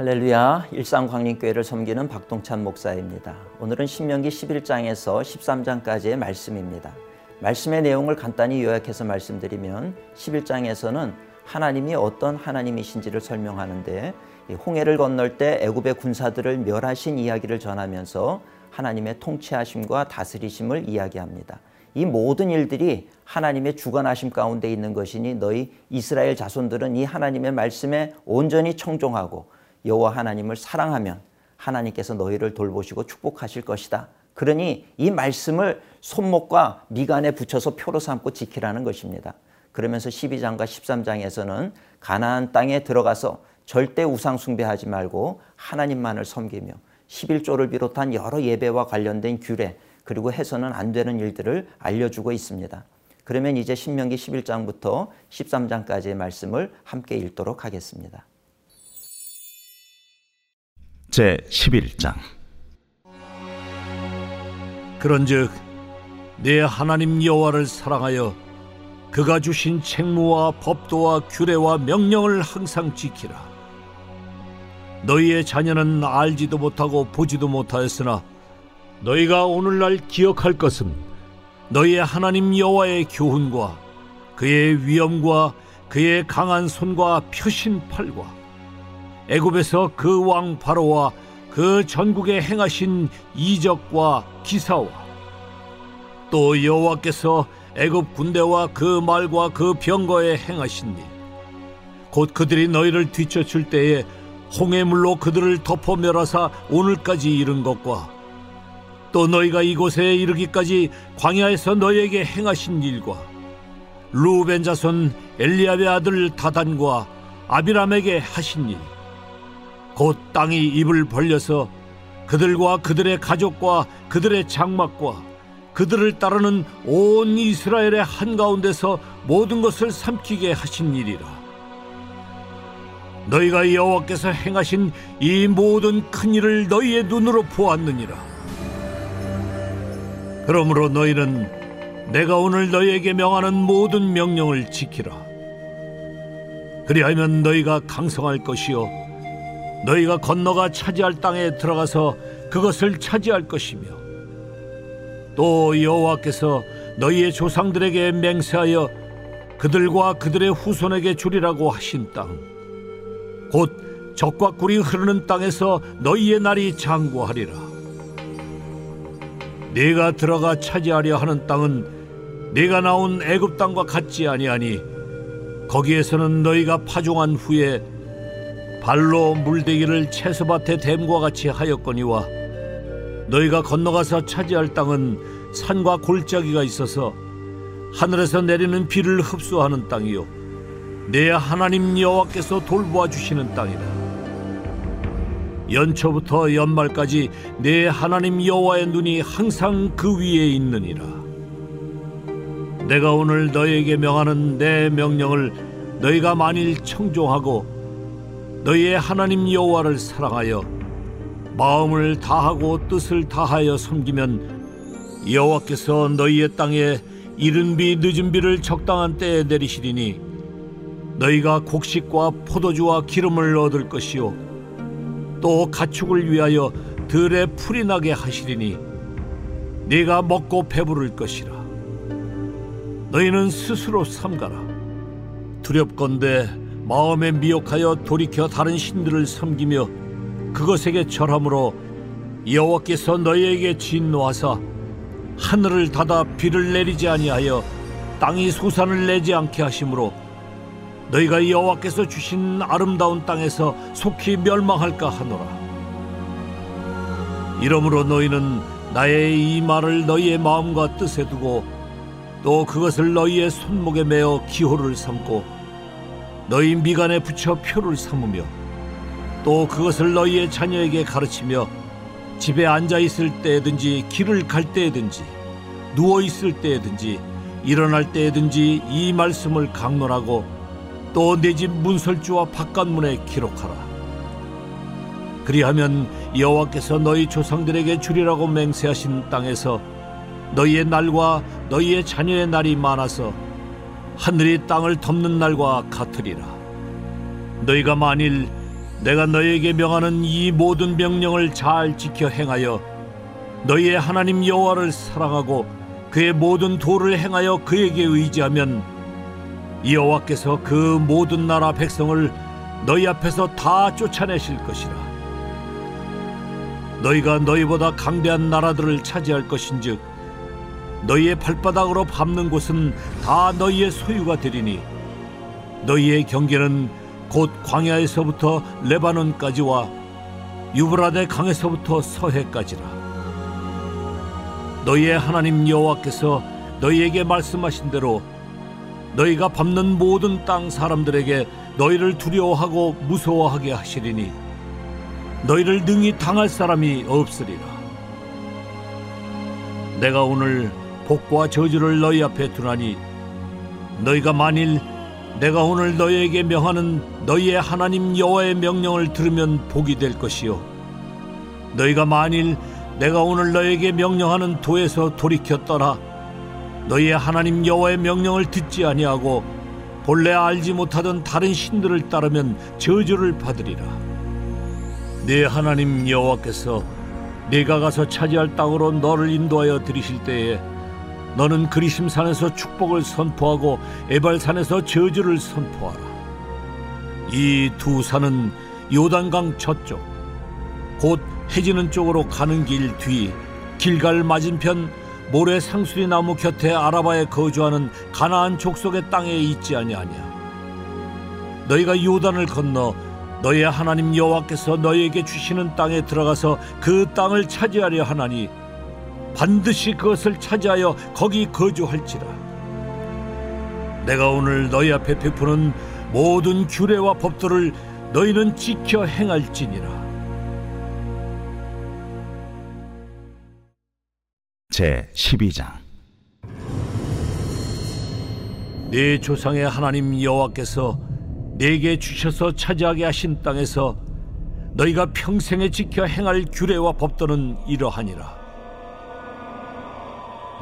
할렐루야 일상광림교회를 섬기는 박동찬 목사입니다. 오늘은 신명기 11장에서 13장까지의 말씀입니다. 말씀의 내용을 간단히 요약해서 말씀드리면 11장에서는 하나님이 어떤 하나님이신지를 설명하는데 홍해를 건널 때 애굽의 군사들을 멸하신 이야기를 전하면서 하나님의 통치하심과 다스리심을 이야기합니다. 이 모든 일들이 하나님의 주관하심 가운데 있는 것이니 너희 이스라엘 자손들은 이 하나님의 말씀에 온전히 청종하고 여호와 하나님을 사랑하면 하나님께서 너희를 돌보시고 축복하실 것이다. 그러니 이 말씀을 손목과 미간에 붙여서 표로 삼고 지키라는 것입니다. 그러면서 12장과 13장에서는 가나안 땅에 들어가서 절대 우상 숭배하지 말고 하나님만을 섬기며 11조를 비롯한 여러 예배와 관련된 규례 그리고 해서는 안 되는 일들을 알려주고 있습니다. 그러면 이제 신명기 11장부터 13장까지의 말씀을 함께 읽도록 하겠습니다. 제 11장. 그런즉 내 하나님 여호와를 사랑하여 그가 주신 책무와 법도와 규례와 명령을 항상 지키라. 너희의 자녀는 알지도 못하고 보지도 못하였으나 너희가 오늘날 기억할 것은 너희의 하나님 여호와의 교훈과 그의 위엄과 그의 강한 손과 표신 팔과 애굽에서 그 왕 바로와 그 전국에 행하신 이적과 기사와 또 여호와께서 애굽 군대와 그 말과 그 병거에 행하신 일, 곧 그들이 너희를 뒤쫓을 때에 홍해물로 그들을 덮어 멸하사 오늘까지 이른 것과 또 너희가 이곳에 이르기까지 광야에서 너희에게 행하신 일과 루벤 자손 엘리압의 아들 다단과 아비람에게 하신 일, 곧 땅이 입을 벌려서 그들과 그들의 가족과 그들의 장막과 그들을 따르는 온 이스라엘의 한가운데서 모든 것을 삼키게 하신 일이라. 너희가 여호와께서 행하신 이 모든 큰 일을 너희의 눈으로 보았느니라. 그러므로 너희는 내가 오늘 너희에게 명하는 모든 명령을 지키라. 그리하면 너희가 강성할 것이요 너희가 건너가 차지할 땅에 들어가서 그것을 차지할 것이며 또 여호와께서 너희의 조상들에게 맹세하여 그들과 그들의 후손에게 주리라고 하신 땅 곧 적과 꿀이 흐르는 땅에서 너희의 날이 장구하리라. 네가 들어가 차지하려 하는 땅은 네가 나온 애굽 땅과 같지 아니하니 거기에서는 너희가 파종한 후에 발로 물대기를 채소밭에 댐과 같이 하였거니와 너희가 건너가서 차지할 땅은 산과 골짜기가 있어서 하늘에서 내리는 비를 흡수하는 땅이요 내 하나님 여호와께서 돌보아 주시는 땅이다 연초부터 연말까지 내 하나님 여호와의 눈이 항상 그 위에 있느니라. 내가 오늘 너희에게 명하는 내 명령을 너희가 만일 청종하고 너희의 하나님 여호와를 사랑하여 마음을 다하고 뜻을 다하여 섬기면 여호와께서 너희의 땅에 이른 비 늦은 비를 적당한 때에 내리시리니 너희가 곡식과 포도주와 기름을 얻을 것이요 또 가축을 위하여 들에 풀이 나게 하시리니 네가 먹고 배부를 것이라. 너희는 스스로 삼가라. 두렵건대 마음에 미혹하여 돌이켜 다른 신들을 섬기며 그것에게 절함으로 여호와께서 너희에게 진노하사 하늘을 닫아 비를 내리지 아니하여 땅이 소산을 내지 않게 하심으로 너희가 여호와께서 주신 아름다운 땅에서 속히 멸망할까 하노라. 이러므로 너희는 나의 이 말을 너희의 마음과 뜻에 두고 또 그것을 너희의 손목에 매어 기호를 삼고 너희 미간에 붙여 표를 삼으며 또 그것을 너희의 자녀에게 가르치며 집에 앉아 있을 때든지 길을 갈 때든지 누워 있을 때든지 일어날 때든지 이 말씀을 강론하고 또 내 집 문설주와 바깥문에 기록하라. 그리하면 여호와께서 너희 조상들에게 주리라고 맹세하신 땅에서 너희의 날과 너희의 자녀의 날이 많아서 하늘이 땅을 덮는 날과 같으리라. 너희가 만일 내가 너희에게 명하는 이 모든 명령을 잘 지켜 행하여 너희의 하나님 여호와를 사랑하고 그의 모든 도를 행하여 그에게 의지하면 여호와께서 그 모든 나라 백성을 너희 앞에서 다 쫓아내실 것이라 너희가 너희보다 강대한 나라들을 차지할 것인즉 너희의 발바닥으로 밟는 곳은 다 너희의 소유가 되리니 너희의 경계는 곧 광야에서부터 레바논까지와 유브라데 강에서부터 서해까지라. 너희의 하나님 여호와께서 너희에게 말씀하신 대로 너희가 밟는 모든 땅 사람들에게 너희를 두려워하고 무서워하게 하시리니 너희를 능히 당할 사람이 없으리라. 내가 오늘 복과 저주를 너희 앞에 두나니 너희가 만일 내가 오늘 너희에게 명하는 너희의 하나님 여호와의 명령을 들으면 복이 될 것이요 너희가 만일 내가 오늘 너희에게 명령하는 도에서 돌이켜 떠나 너희의 하나님 여호와의 명령을 듣지 아니하고 본래 알지 못하던 다른 신들을 따르면 저주를 받으리라. 네 하나님 여호와께서 네가 가서 차지할 땅으로 너를 인도하여 들이실 때에 너는 그리심산에서 축복을 선포하고 에발산에서 저주를 선포하라. 이 두 산은 요단강 저쪽, 곧 해지는 쪽으로 가는 길 뒤, 길갈 맞은편 모래 상수리 나무 곁에 아라바에 거주하는 가나안 족속의 땅에 있지 아니하냐. 너희가 요단을 건너 너희의 하나님 여호와께서 너희에게 주시는 땅에 들어가서 그 땅을 차지하려 하나니 반드시 그것을 차지하여 거기 거주할지라. 내가 오늘 너희 앞에 베푸는 모든 규례와 법도를 너희는 지켜 행할지니라. 제 12장 네 조상의 하나님 여호와께서 네게 주셔서 차지하게 하신 땅에서 너희가 평생에 지켜 행할 규례와 법도는 이러하니라.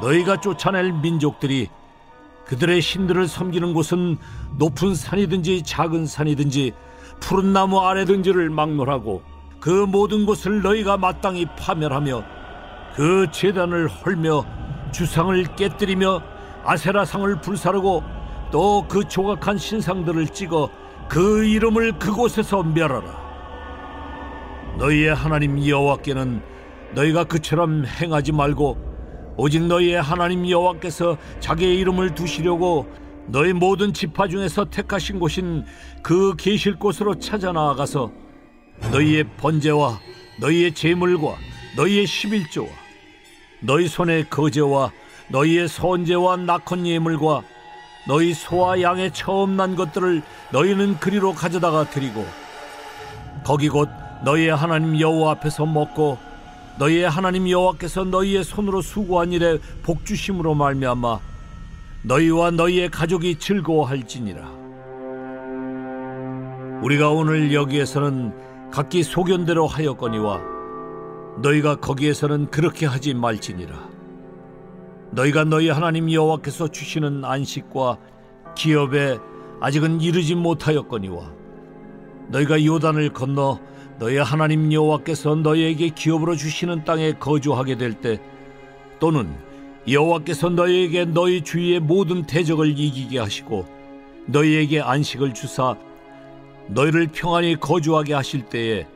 너희가 쫓아낼 민족들이 그들의 신들을 섬기는 곳은 높은 산이든지 작은 산이든지 푸른 나무 아래든지를 막론하고 그 모든 곳을 너희가 마땅히 파멸하며 그 재단을 헐며 주상을 깨뜨리며 아세라상을 불사르고 또 그 조각한 신상들을 찍어 그 이름을 그곳에서 멸하라. 너희의 하나님 여호와께는 너희가 그처럼 행하지 말고 오직 너희의 하나님 여호와께서 자기의 이름을 두시려고 너희 모든 지파 중에서 택하신 곳인 그 계실 곳으로 찾아 나아가서 너희의 번제와 너희의 제물과 너희의 십일조와 너희 손의 거제와 너희의 선제와 낙헌 예물과 너희 소와 양의 처음 난 것들을 너희는 그리로 가져다가 드리고 거기 곧 너희의 하나님 여호와 앞에서 먹고 너희의 하나님 여호와께서 너희의 손으로 수고한 일에 복 주심으로 말미암아 너희와 너희의 가족이 즐거워할지니라. 우리가 오늘 여기에서는 각기 소견대로 하였거니와 너희가 거기에서는 그렇게 하지 말지니라. 너희가 너희 하나님 여호와께서 주시는 안식과 기업에 아직은 이르지 못하였거니와 너희가 요단을 건너 너희 하나님 여호와께서 너희에게 기업으로 주시는 땅에 거주하게 될 때 또는 여호와께서 너희에게 너희 주위의 모든 대적을 이기게 하시고 너희에게 안식을 주사 너희를 평안히 거주하게 하실 때에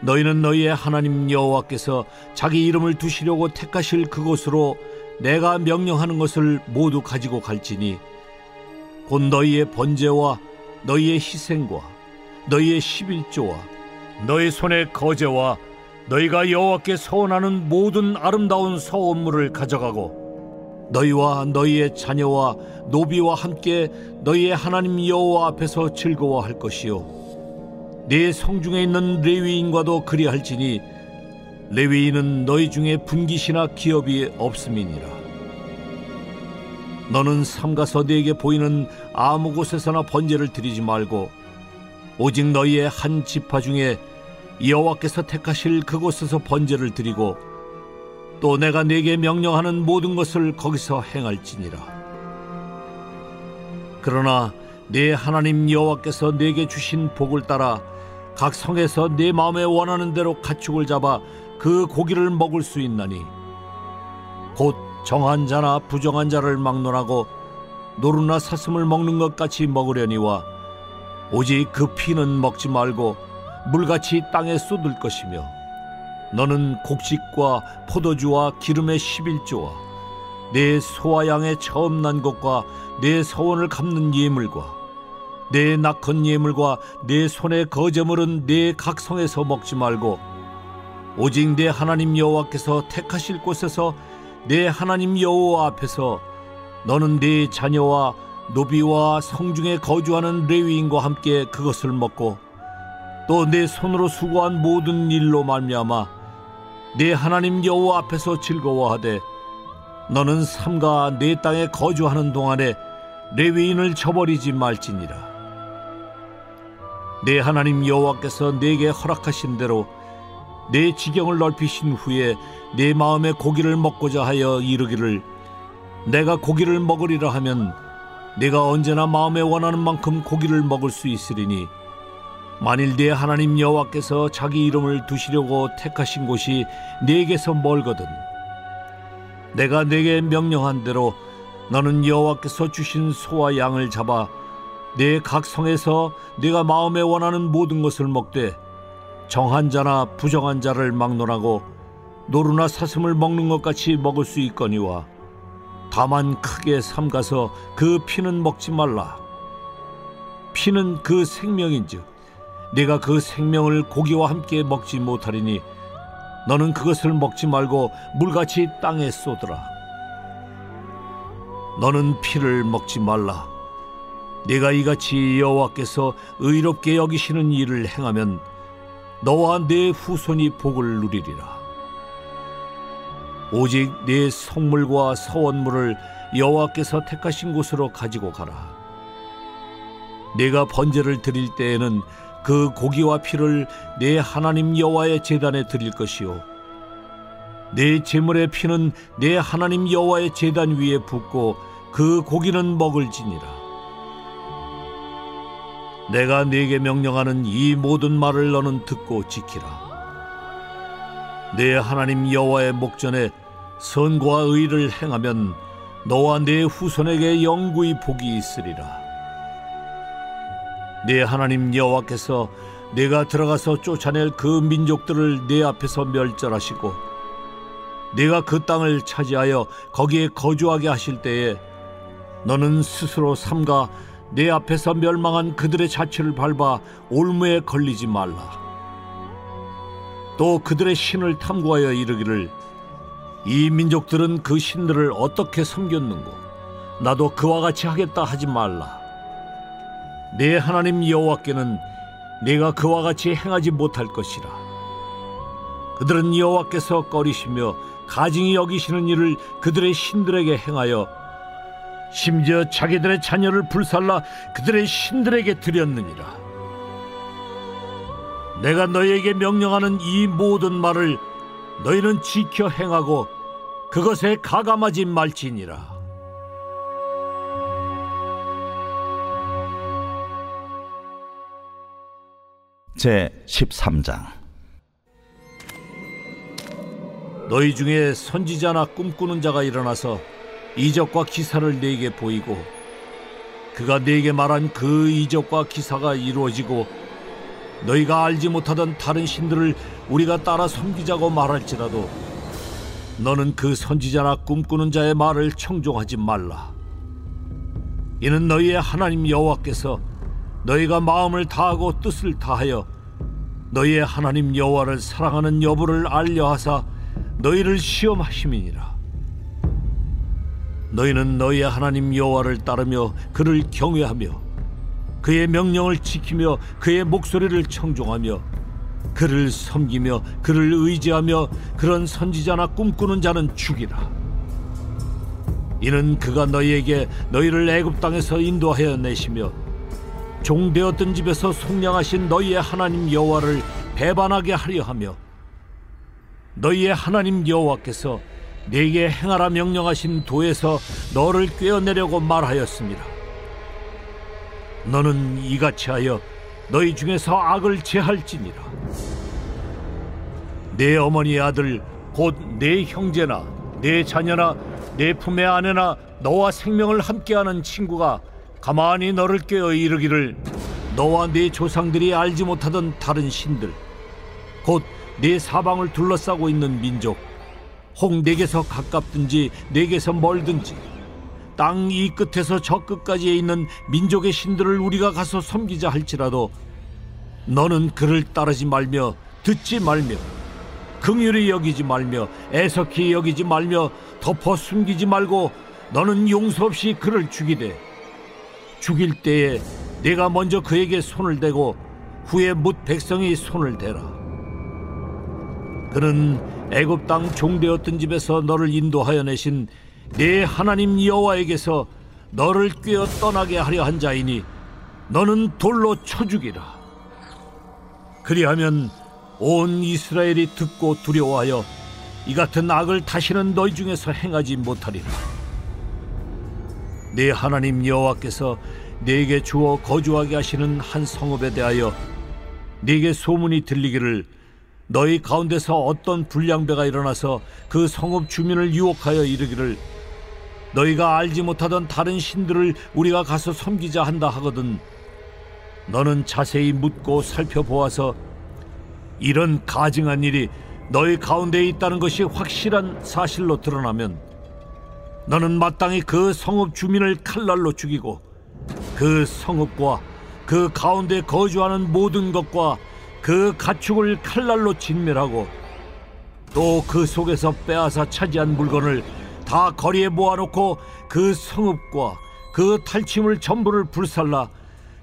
너희는 너희의 하나님 여호와께서 자기 이름을 두시려고 택하실 그곳으로 내가 명령하는 것을 모두 가지고 갈지니 곧 너희의 번제와 너희의 희생과 너희의 십일조와 너희 손의 거제와 너희가 여호와께 서원하는 모든 아름다운 서원물을 가져가고 너희와 너희의 자녀와 노비와 함께 너희의 하나님 여호와 앞에서 즐거워할 것이요. 네 성중에 있는 레위인과도 그리할지니 레위인은 너희 중에 분깃이나 기업이 없음이니라. 너는 삼가서 네게 보이는 아무 곳에서나 번제를 드리지 말고 오직 너희의 한 지파 중에 여호와께서 택하실 그곳에서 번제를 드리고 또 내가 네게 명령하는 모든 것을 거기서 행할지니라. 그러나 네 하나님 여호와께서 네게 주신 복을 따라 각 성에서 내 마음에 원하는 대로 가축을 잡아 그 고기를 먹을 수 있나니 곧 정한 자나 부정한 자를 막론하고 노루나 사슴을 먹는 것 같이 먹으려니와 오직 그 피는 먹지 말고 물같이 땅에 쏟을 것이며 너는 곡식과 포도주와 기름의 십일조와 내 소와 양의 처음 난 것과 내 서원을 갚는 예물과 내 낙헌 예물과 내 손의 거저물은 내 각성에서 먹지 말고 오직 내 하나님 여호와께서 택하실 곳에서 내 하나님 여호와 앞에서 너는 네 자녀와 노비와 성중에 거주하는 레위인과 함께 그것을 먹고 또 내 손으로 수고한 모든 일로 말미암아 내 하나님 여호와 앞에서 즐거워하되 너는 삼가 내 땅에 거주하는 동안에 레위인을 저버리지 말지니라. 내 하나님 여호와께서 내게 허락하신 대로 내 지경을 넓히신 후에 내 마음에 고기를 먹고자 하여 이르기를 내가 고기를 먹으리라 하면 내가 언제나 마음에 원하는 만큼 고기를 먹을 수 있으리니 만일 내 하나님 여호와께서 자기 이름을 두시려고 택하신 곳이 내게서 멀거든 내가 내게 명령한 대로 너는 여호와께서 주신 소와 양을 잡아 내 각 성에서 내가 마음에 원하는 모든 것을 먹되 정한 자나 부정한 자를 막론하고 노루나 사슴을 먹는 것 같이 먹을 수 있거니와 다만 크게 삼가서 그 피는 먹지 말라. 피는 그 생명인즉 내가 그 생명을 고기와 함께 먹지 못하리니 너는 그것을 먹지 말고 물같이 땅에 쏟으라. 너는 피를 먹지 말라. 내가 이같이 여호와께서 의롭게 여기시는 일을 행하면 너와 내 후손이 복을 누리리라. 오직 내 성물과 서원물을 여호와께서 택하신 곳으로 가지고 가라. 내가 번제를 드릴 때에는 그 고기와 피를 내 하나님 여호와의 제단에 드릴 것이요 내 제물의 피는 내 하나님 여호와의 제단 위에 붓고 그 고기는 먹을지니라 내가 네게 명령하는 이 모든 말을 너는 듣고 지키라. 내 하나님 여호와의 목전에 선과 의를 행하면 너와 내 후손에게 영구히 복이 있으리라. 내 하나님 여호와께서 내가 들어가서 쫓아낼 그 민족들을 내 앞에서 멸절하시고 내가 그 땅을 차지하여 거기에 거주하게 하실 때에 너는 스스로 삼가 내 앞에서 멸망한 그들의 자취를 밟아 올무에 걸리지 말라. 또 그들의 신을 탐구하여 이르기를 이 민족들은 그 신들을 어떻게 섬겼는고 나도 그와 같이 하겠다 하지 말라. 내 하나님 여호와께는 내가 그와 같이 행하지 못할 것이라. 그들은 여호와께서 꺼리시며 가증히 여기시는 일을 그들의 신들에게 행하여 심지어 자기들의 자녀를 불살라 그들의 신들에게 드렸느니라. 내가 너희에게 명령하는 이 모든 말을 너희는 지켜 행하고 그것에 가감하지 말지니라. 제 13장 너희 중에 선지자나 꿈꾸는 자가 일어나서 이적과 기사를 내게 보이고 그가 내게 말한 그 이적과 기사가 이루어지고 너희가 알지 못하던 다른 신들을 우리가 따라 섬기자고 말할지라도 너는 그 선지자나 꿈꾸는 자의 말을 청종하지 말라. 이는 너희의 하나님 여호와께서 너희가 마음을 다하고 뜻을 다하여 너희의 하나님 여호와를 사랑하는 여부를 알려하사 너희를 시험하심이니라. 너희는 너희의 하나님 여호와를 따르며 그를 경외하며 그의 명령을 지키며 그의 목소리를 청종하며 그를 섬기며 그를 의지하며 그런 선지자나 꿈꾸는 자는 죽이라. 이는 그가 너희에게 너희를 애굽 땅에서 인도하여 내시며 종되었던 집에서 속량하신 너희의 하나님 여호와를 배반하게 하려 하며 너희의 하나님 여호와께서 내게 행하라 명령하신 도에서 너를 꿰어내려고 말하였습니다. 너는 이같이 하여 너희 중에서 악을 제할지니라 내 어머니의 아들 곧 내 형제나 내 자녀나 내 품의 아내나 너와 생명을 함께하는 친구가 가만히 너를 깨어 이르기를 너와 네 조상들이 알지 못하던 다른 신들 곧 네 사방을 둘러싸고 있는 민족 혹 내게서 가깝든지 내게서 멀든지 땅 이 끝에서 저 끝까지에 있는 민족의 신들을 우리가 가서 섬기자 할지라도 너는 그를 따르지 말며 듣지 말며 긍휼히 여기지 말며 애석히 여기지 말며 덮어 숨기지 말고 너는 용서 없이 그를 죽이되 죽일 때에 내가 먼저 그에게 손을 대고 후에 뭇 백성이 손을 대라 그는 애굽 땅 종되었던 집에서 너를 인도하여 내신 내 하나님 여호와에게서 너를 꿰어 떠나게 하려 한 자이니 너는 돌로 쳐 죽이라 그리하면 온 이스라엘이 듣고 두려워하여 이 같은 악을 다시는 너희 중에서 행하지 못하리라. 내 하나님 여호와께서 내게 주어 거주하게 하시는 한 성읍에 대하여 네게 소문이 들리기를 너희 가운데서 어떤 불량배가 일어나서 그 성읍 주민을 유혹하여 이르기를 너희가 알지 못하던 다른 신들을 우리가 가서 섬기자 한다 하거든 너는 자세히 묻고 살펴보아서 이런 가증한 일이 너희 가운데에 있다는 것이 확실한 사실로 드러나면 너는 마땅히 그 성읍 주민을 칼날로 죽이고 그 성읍과 그 가운데 거주하는 모든 것과 그 가축을 칼날로 진멸하고 또 그 속에서 빼앗아 차지한 물건을 다 거리에 모아놓고 그 성읍과 그 탈취물 전부를 불살라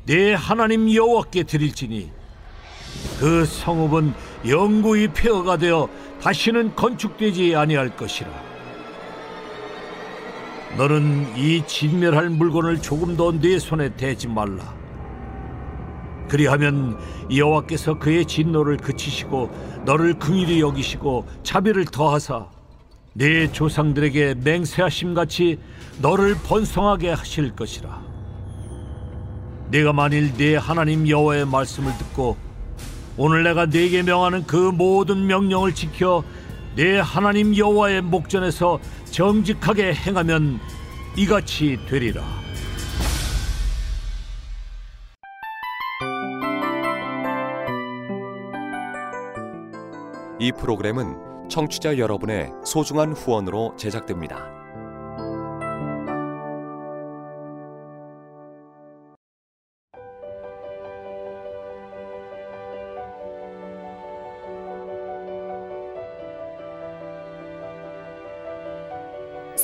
내 하나님 여호와께 드릴지니 그 성읍은 영구히 폐허가 되어 다시는 건축되지 아니할 것이라. 너는 이 진멸할 물건을 조금도 네 손에 대지 말라. 그리하면 여호와께서 그의 진노를 그치시고 너를 긍일히 여기시고 자비를 더하사 네 조상들에게 맹세하심 같이 너를 번성하게 하실 것이라. 내가 만일 네 하나님 여호와의 말씀을 듣고 오늘 내가 네게 명하는 그 모든 명령을 지켜 내 하나님 여호와의 목전에서 정직하게 행하면 이같이 되리라. 이 프로그램은 청취자 여러분의 소중한 후원으로 제작됩니다.